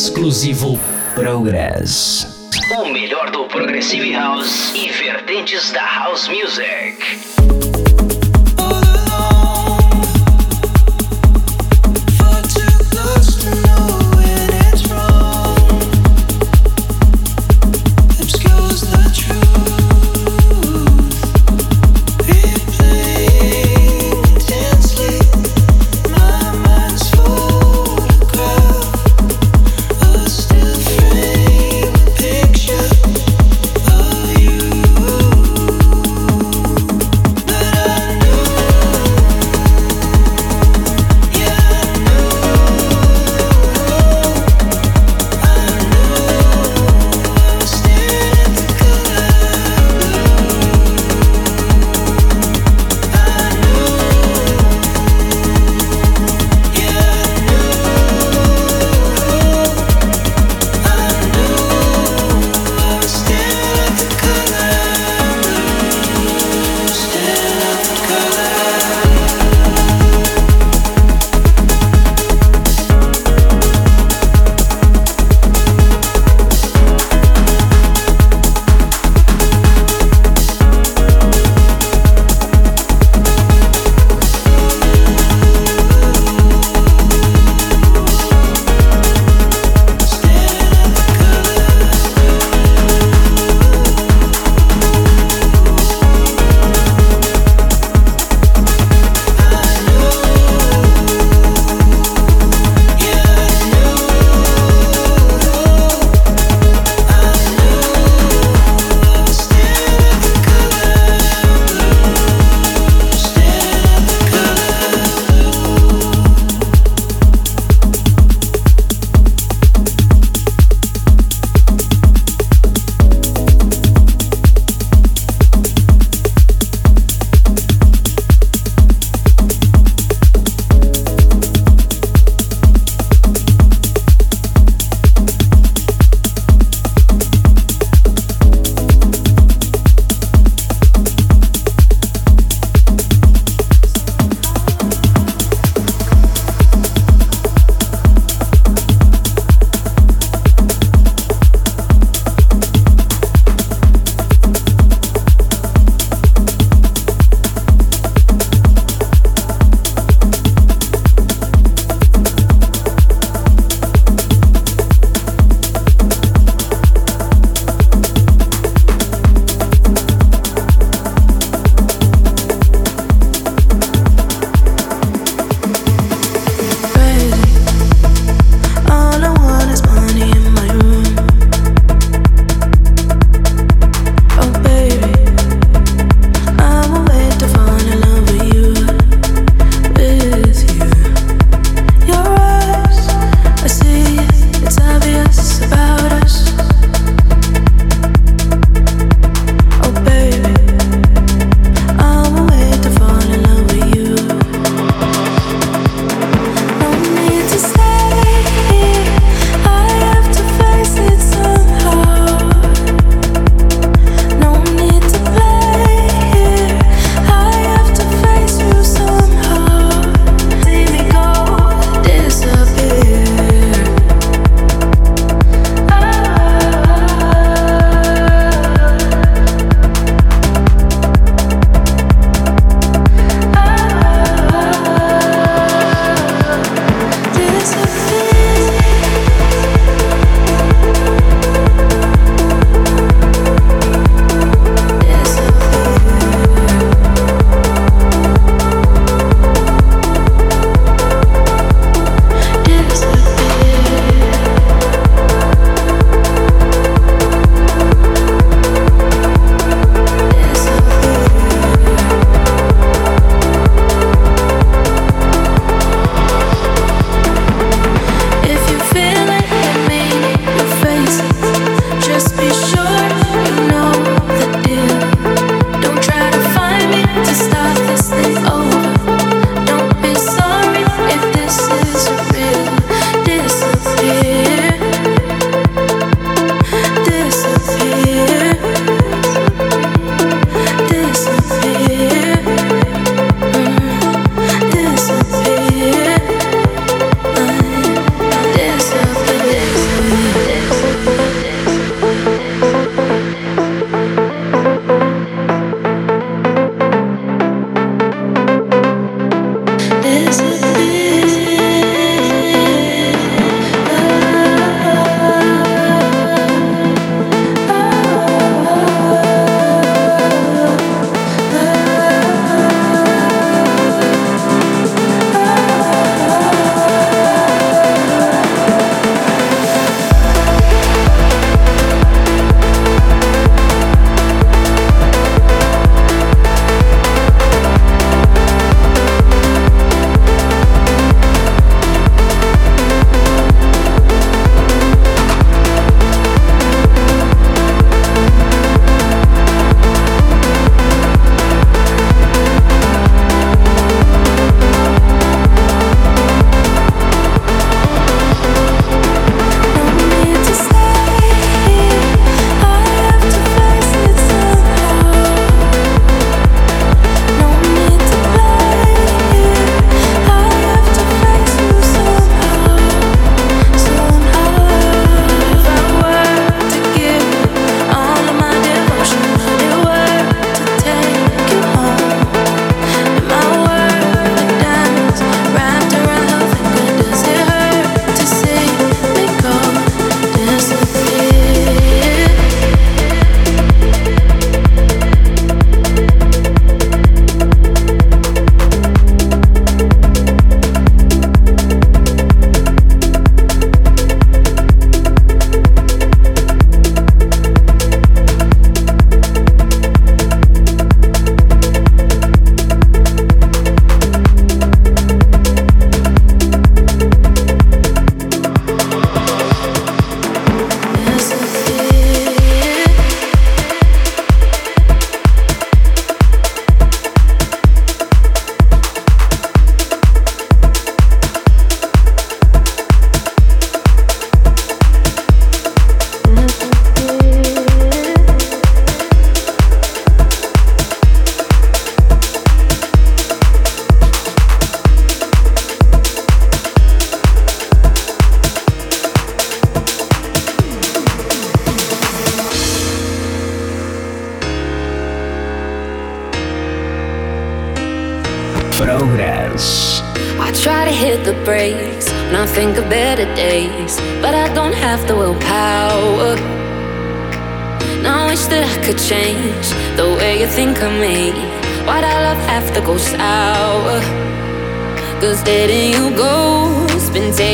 Exclusivo Progress. O melhor do Progressive House e vertentes da House Music.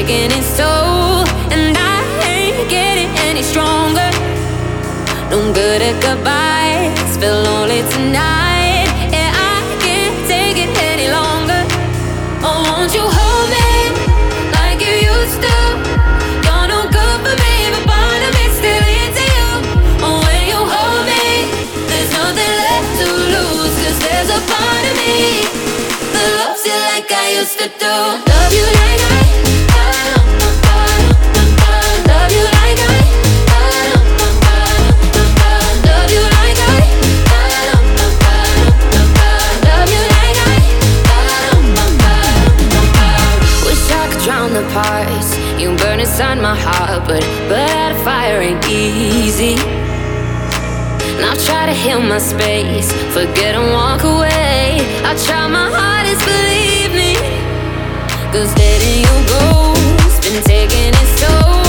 taking its toll, and I ain't getting any stronger. No good at goodbyes, feel lonely tonight. Yeah, I can't take it any longer. Oh, won't you hold me like you used to? You're no good for me, but part of still into you. Oh, when you hold me, there's nothing left to there's a part of me that loves you like I used to do. Love you like I. but but out of fire ain't easy. Now try to heal my space, forget and walk away. I try my hardest, believe me. Cause letting you go's been taking its toll.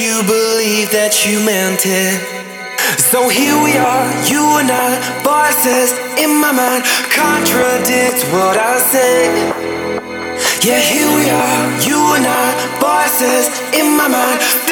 You believe that you meant it. So here we are, you and I, voices in my mind contradict what I say. Yeah, here we are, you and I, voices in my mind.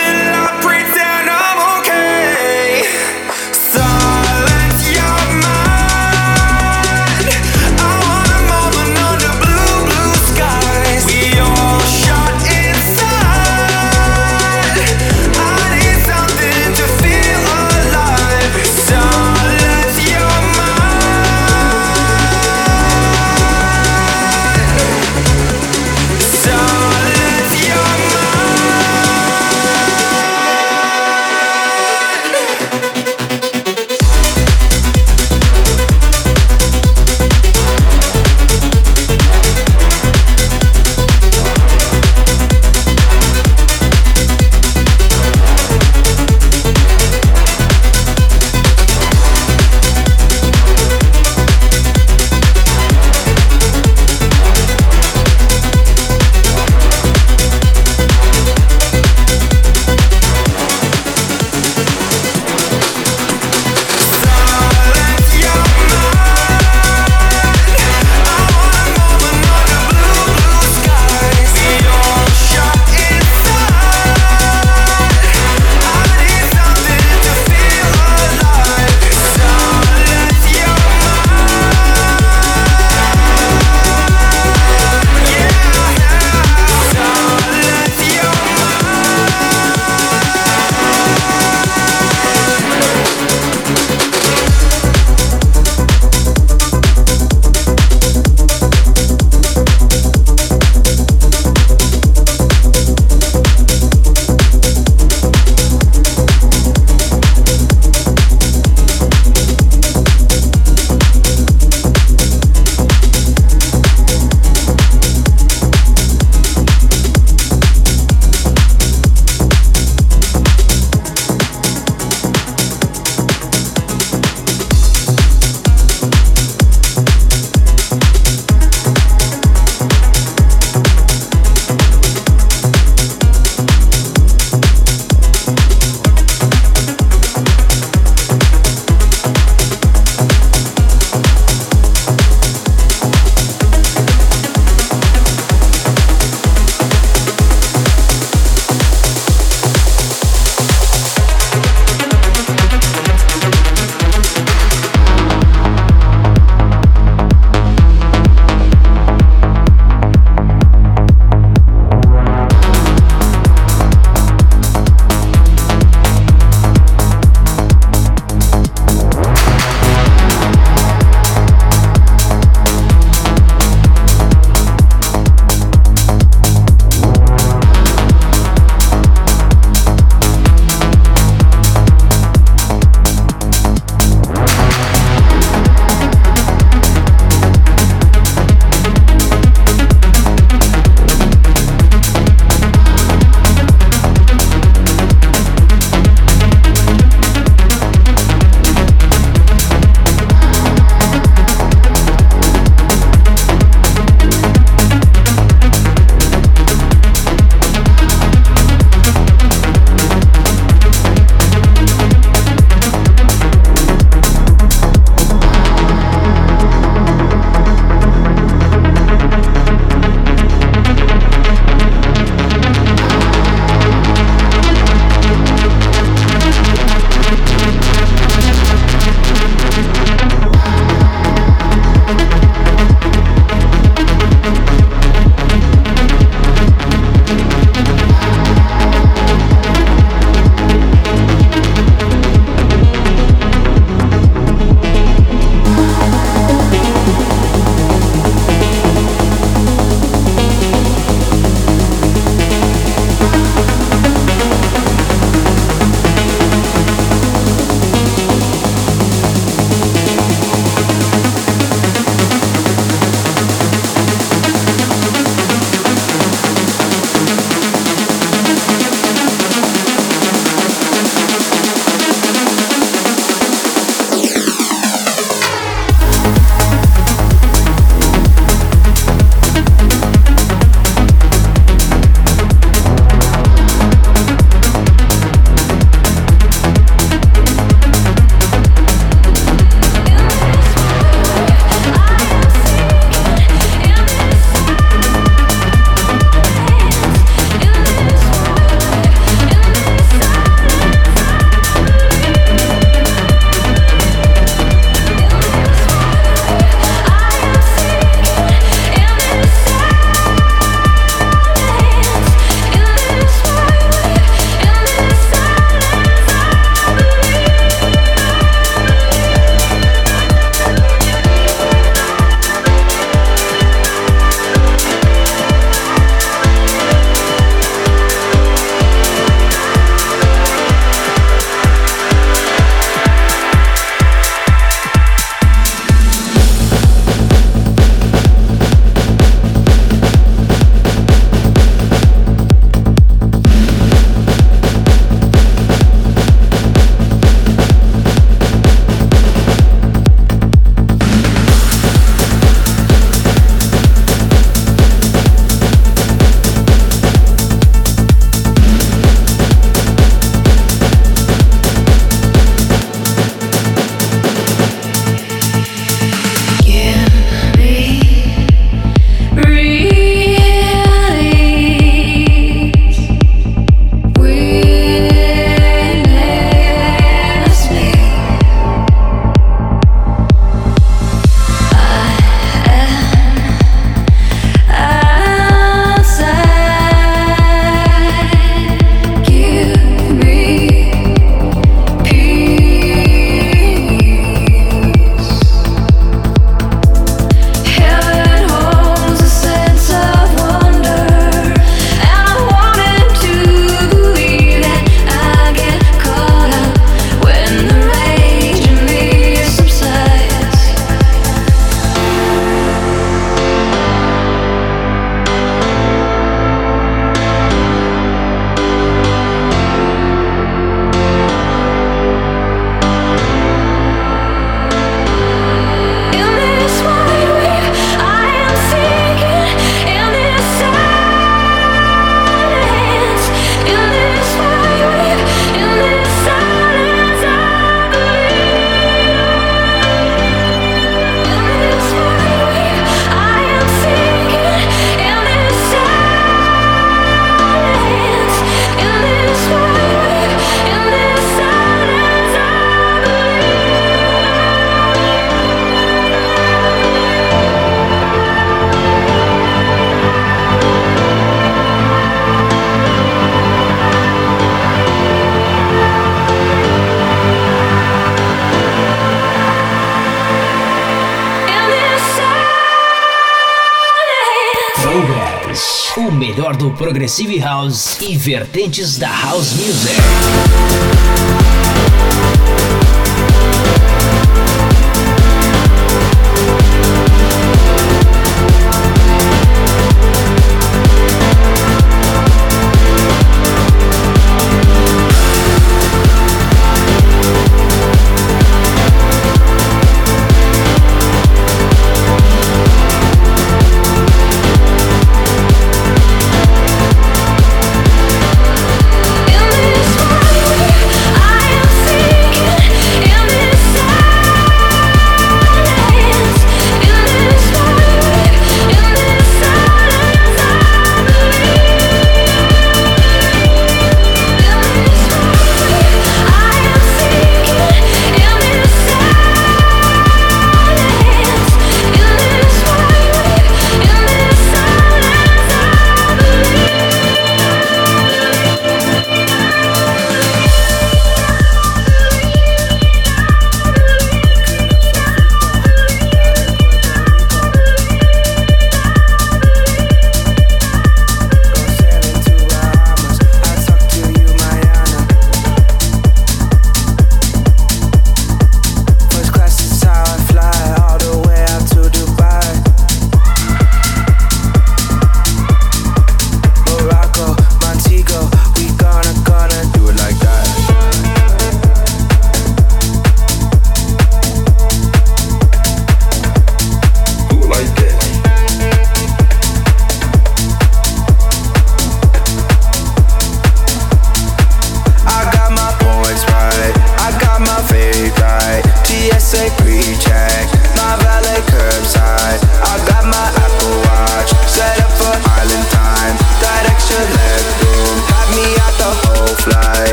Progressive House e vertentes da House Music.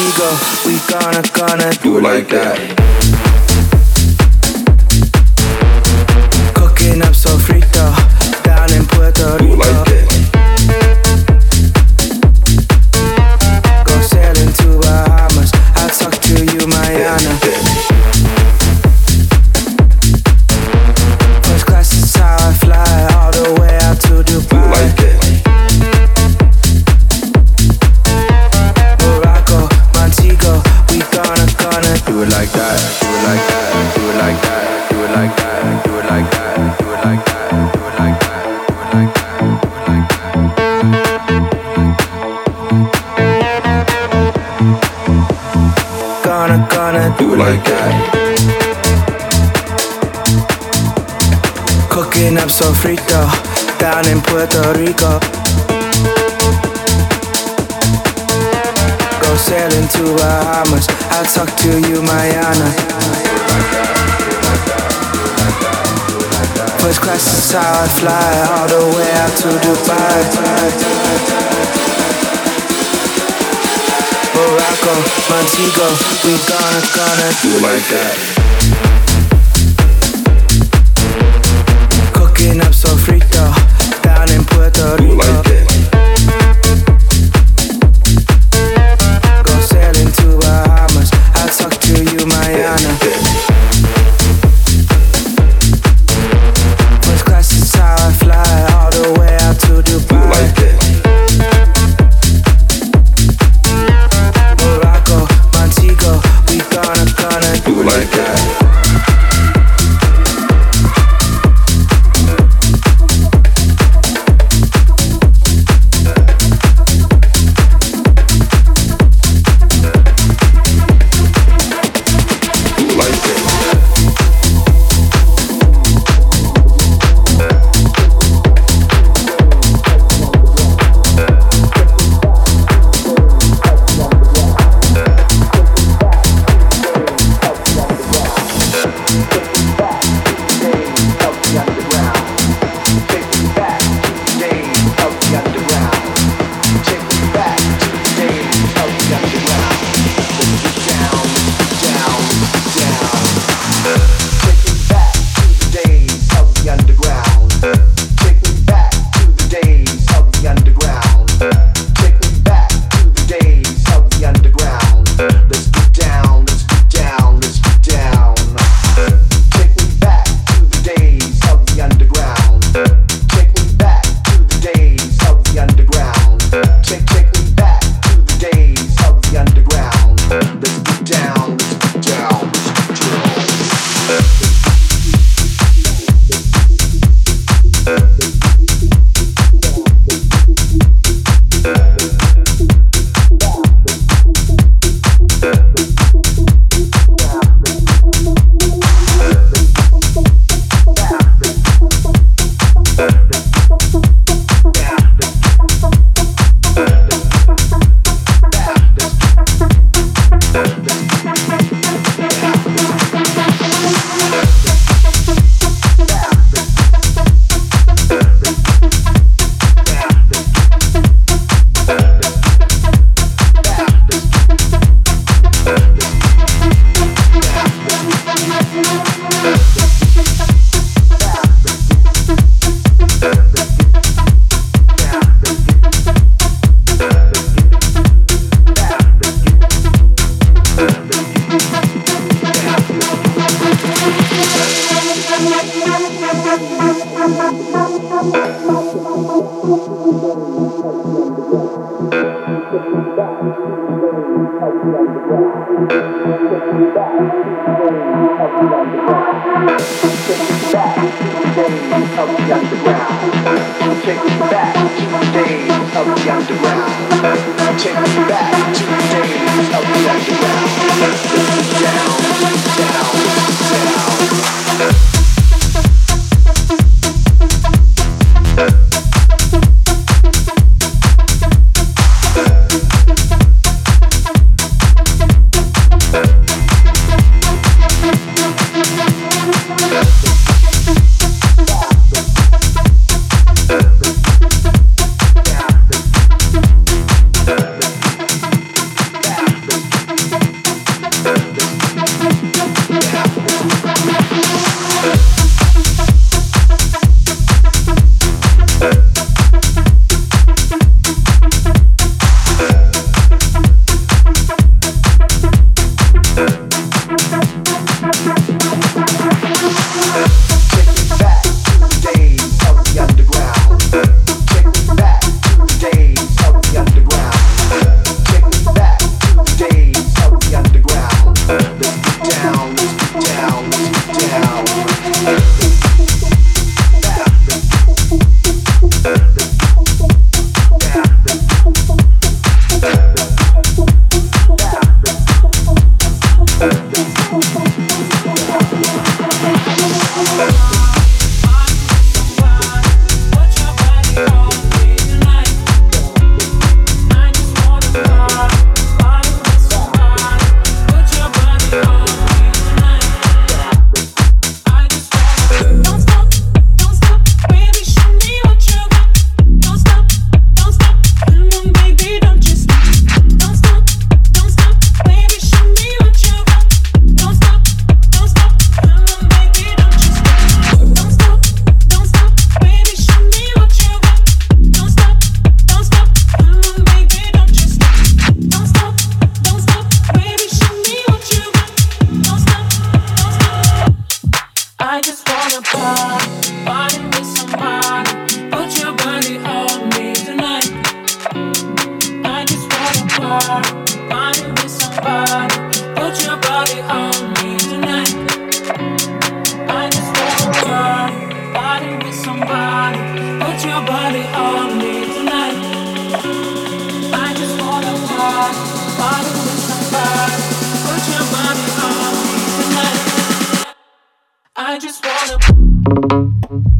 ego. We gonna, gonna do it like that. Cooking up sofrito down in Puerto Rico. Do like that. frito down in Puerto Rico. Go sailing to Bahamas. I'll talk to you, Mayana. First class is how I fly all the way out to Dubai. Morocco, Montego, we gonna, gonna do like that. just wanna.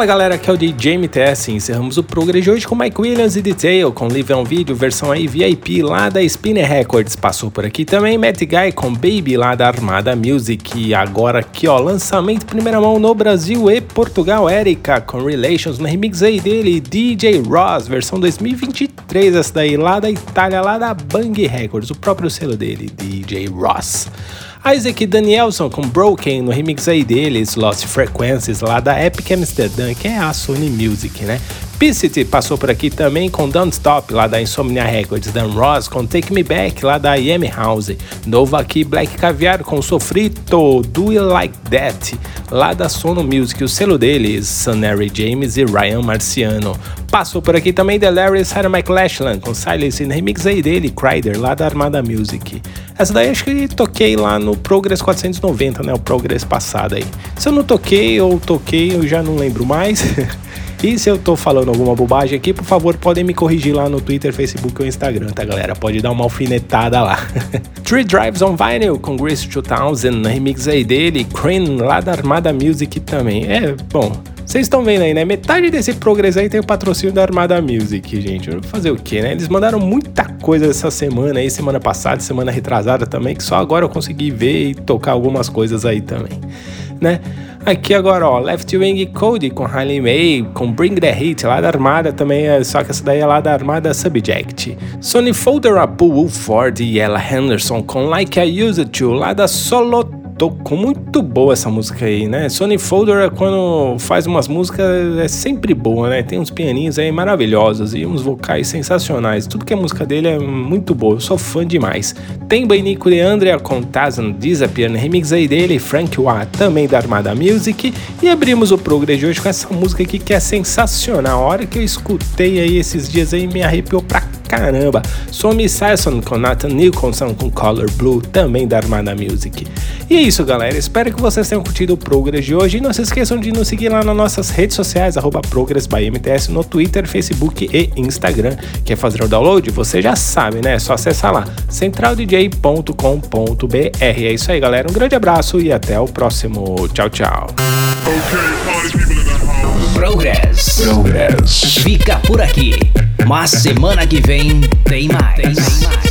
Fala galera, aqui é o DJ MTS encerramos o programa de hoje com Mike Williams e Detail com Live on Video, versão aí VIP lá da Spinner Records. Passou por aqui também Matt Guy com Baby lá da Armada Music. E agora aqui ó, lançamento primeira mão no Brasil e Portugal, Erika com Relations no remix aí dele, DJ Ross, versão 2023, essa daí lá da Itália, lá da Bang Records, o próprio selo dele, DJ Ross. Isaac Danielson com Broken no remix aí deles, Lost Frequencies lá da Epic Amsterdam, que é a Sony Music, né? Explicit passou por aqui também com Don't Stop, lá da Insomnia Records. Dan Ross com Take Me Back, lá da IM House. Novo aqui, Black Caviar com Sofrito, Do You Like That, lá da Sono Music, o selo deles, Sunary James e Ryan Marciano. Passou por aqui também Delarious Sarah McLachlan com Silence no remix aí dele, Crider, lá da Armada Music. Essa daí acho que toquei lá no Progress 490, né? O Progress passado aí. Se eu não toquei ou toquei, eu já não lembro mais. E se eu tô falando alguma bobagem aqui, por favor, podem me corrigir lá no Twitter, Facebook ou Instagram, tá, galera? Pode dar uma alfinetada lá. Three Drives on Vinyl com Grace 2000, remix aí dele, Crane lá da Armada Music também. É, bom, vocês estão vendo aí, né? Metade desse Progress aí tem o patrocínio da Armada Music, gente. Fazer o quê, né? Eles mandaram muita coisa essa semana aí, semana passada, semana retrasada também, que só agora eu consegui ver e tocar algumas coisas aí também, né? Aqui agora, ó, Left Wing Code com Harley May, com Bring the Heat, lá da Armada também, é, só que essa daí é lá da Armada Subject. Sony Folder Apu Ford e Ella Henderson com Like I Used To, lá da Solo tocou muito boa essa música aí, né? Sony Folder, quando faz umas músicas, é sempre boa, né? Tem uns pianinhos aí maravilhosos e uns vocais sensacionais. Tudo que é música dele é muito boa, eu sou fã demais. Tem Bainico de Andrea com Tazan Disappear, remix aí dele, Frank Wah, também da Armada Music. E abrimos o Progress de hoje com essa música aqui que é sensacional. A hora que eu escutei aí esses dias aí me arrepiou pra caramba. Somi Sasson com Nathan Nicholson com Color Blue, também da Armada Music. E é isso, galera. Espero que vocês tenham curtido o Progress de hoje. E não se esqueçam de nos seguir lá nas nossas redes sociais, arroba ProgressByMTS, no Twitter, Facebook e Instagram. Quer fazer o download? Você já sabe, né? É só acessar lá, centraldj.com.br. É isso aí, galera. Um grande abraço e até o próximo. Tchau, tchau. Progress. Progress. Fica por aqui. Mas semana que vem tem mais. Tem mais.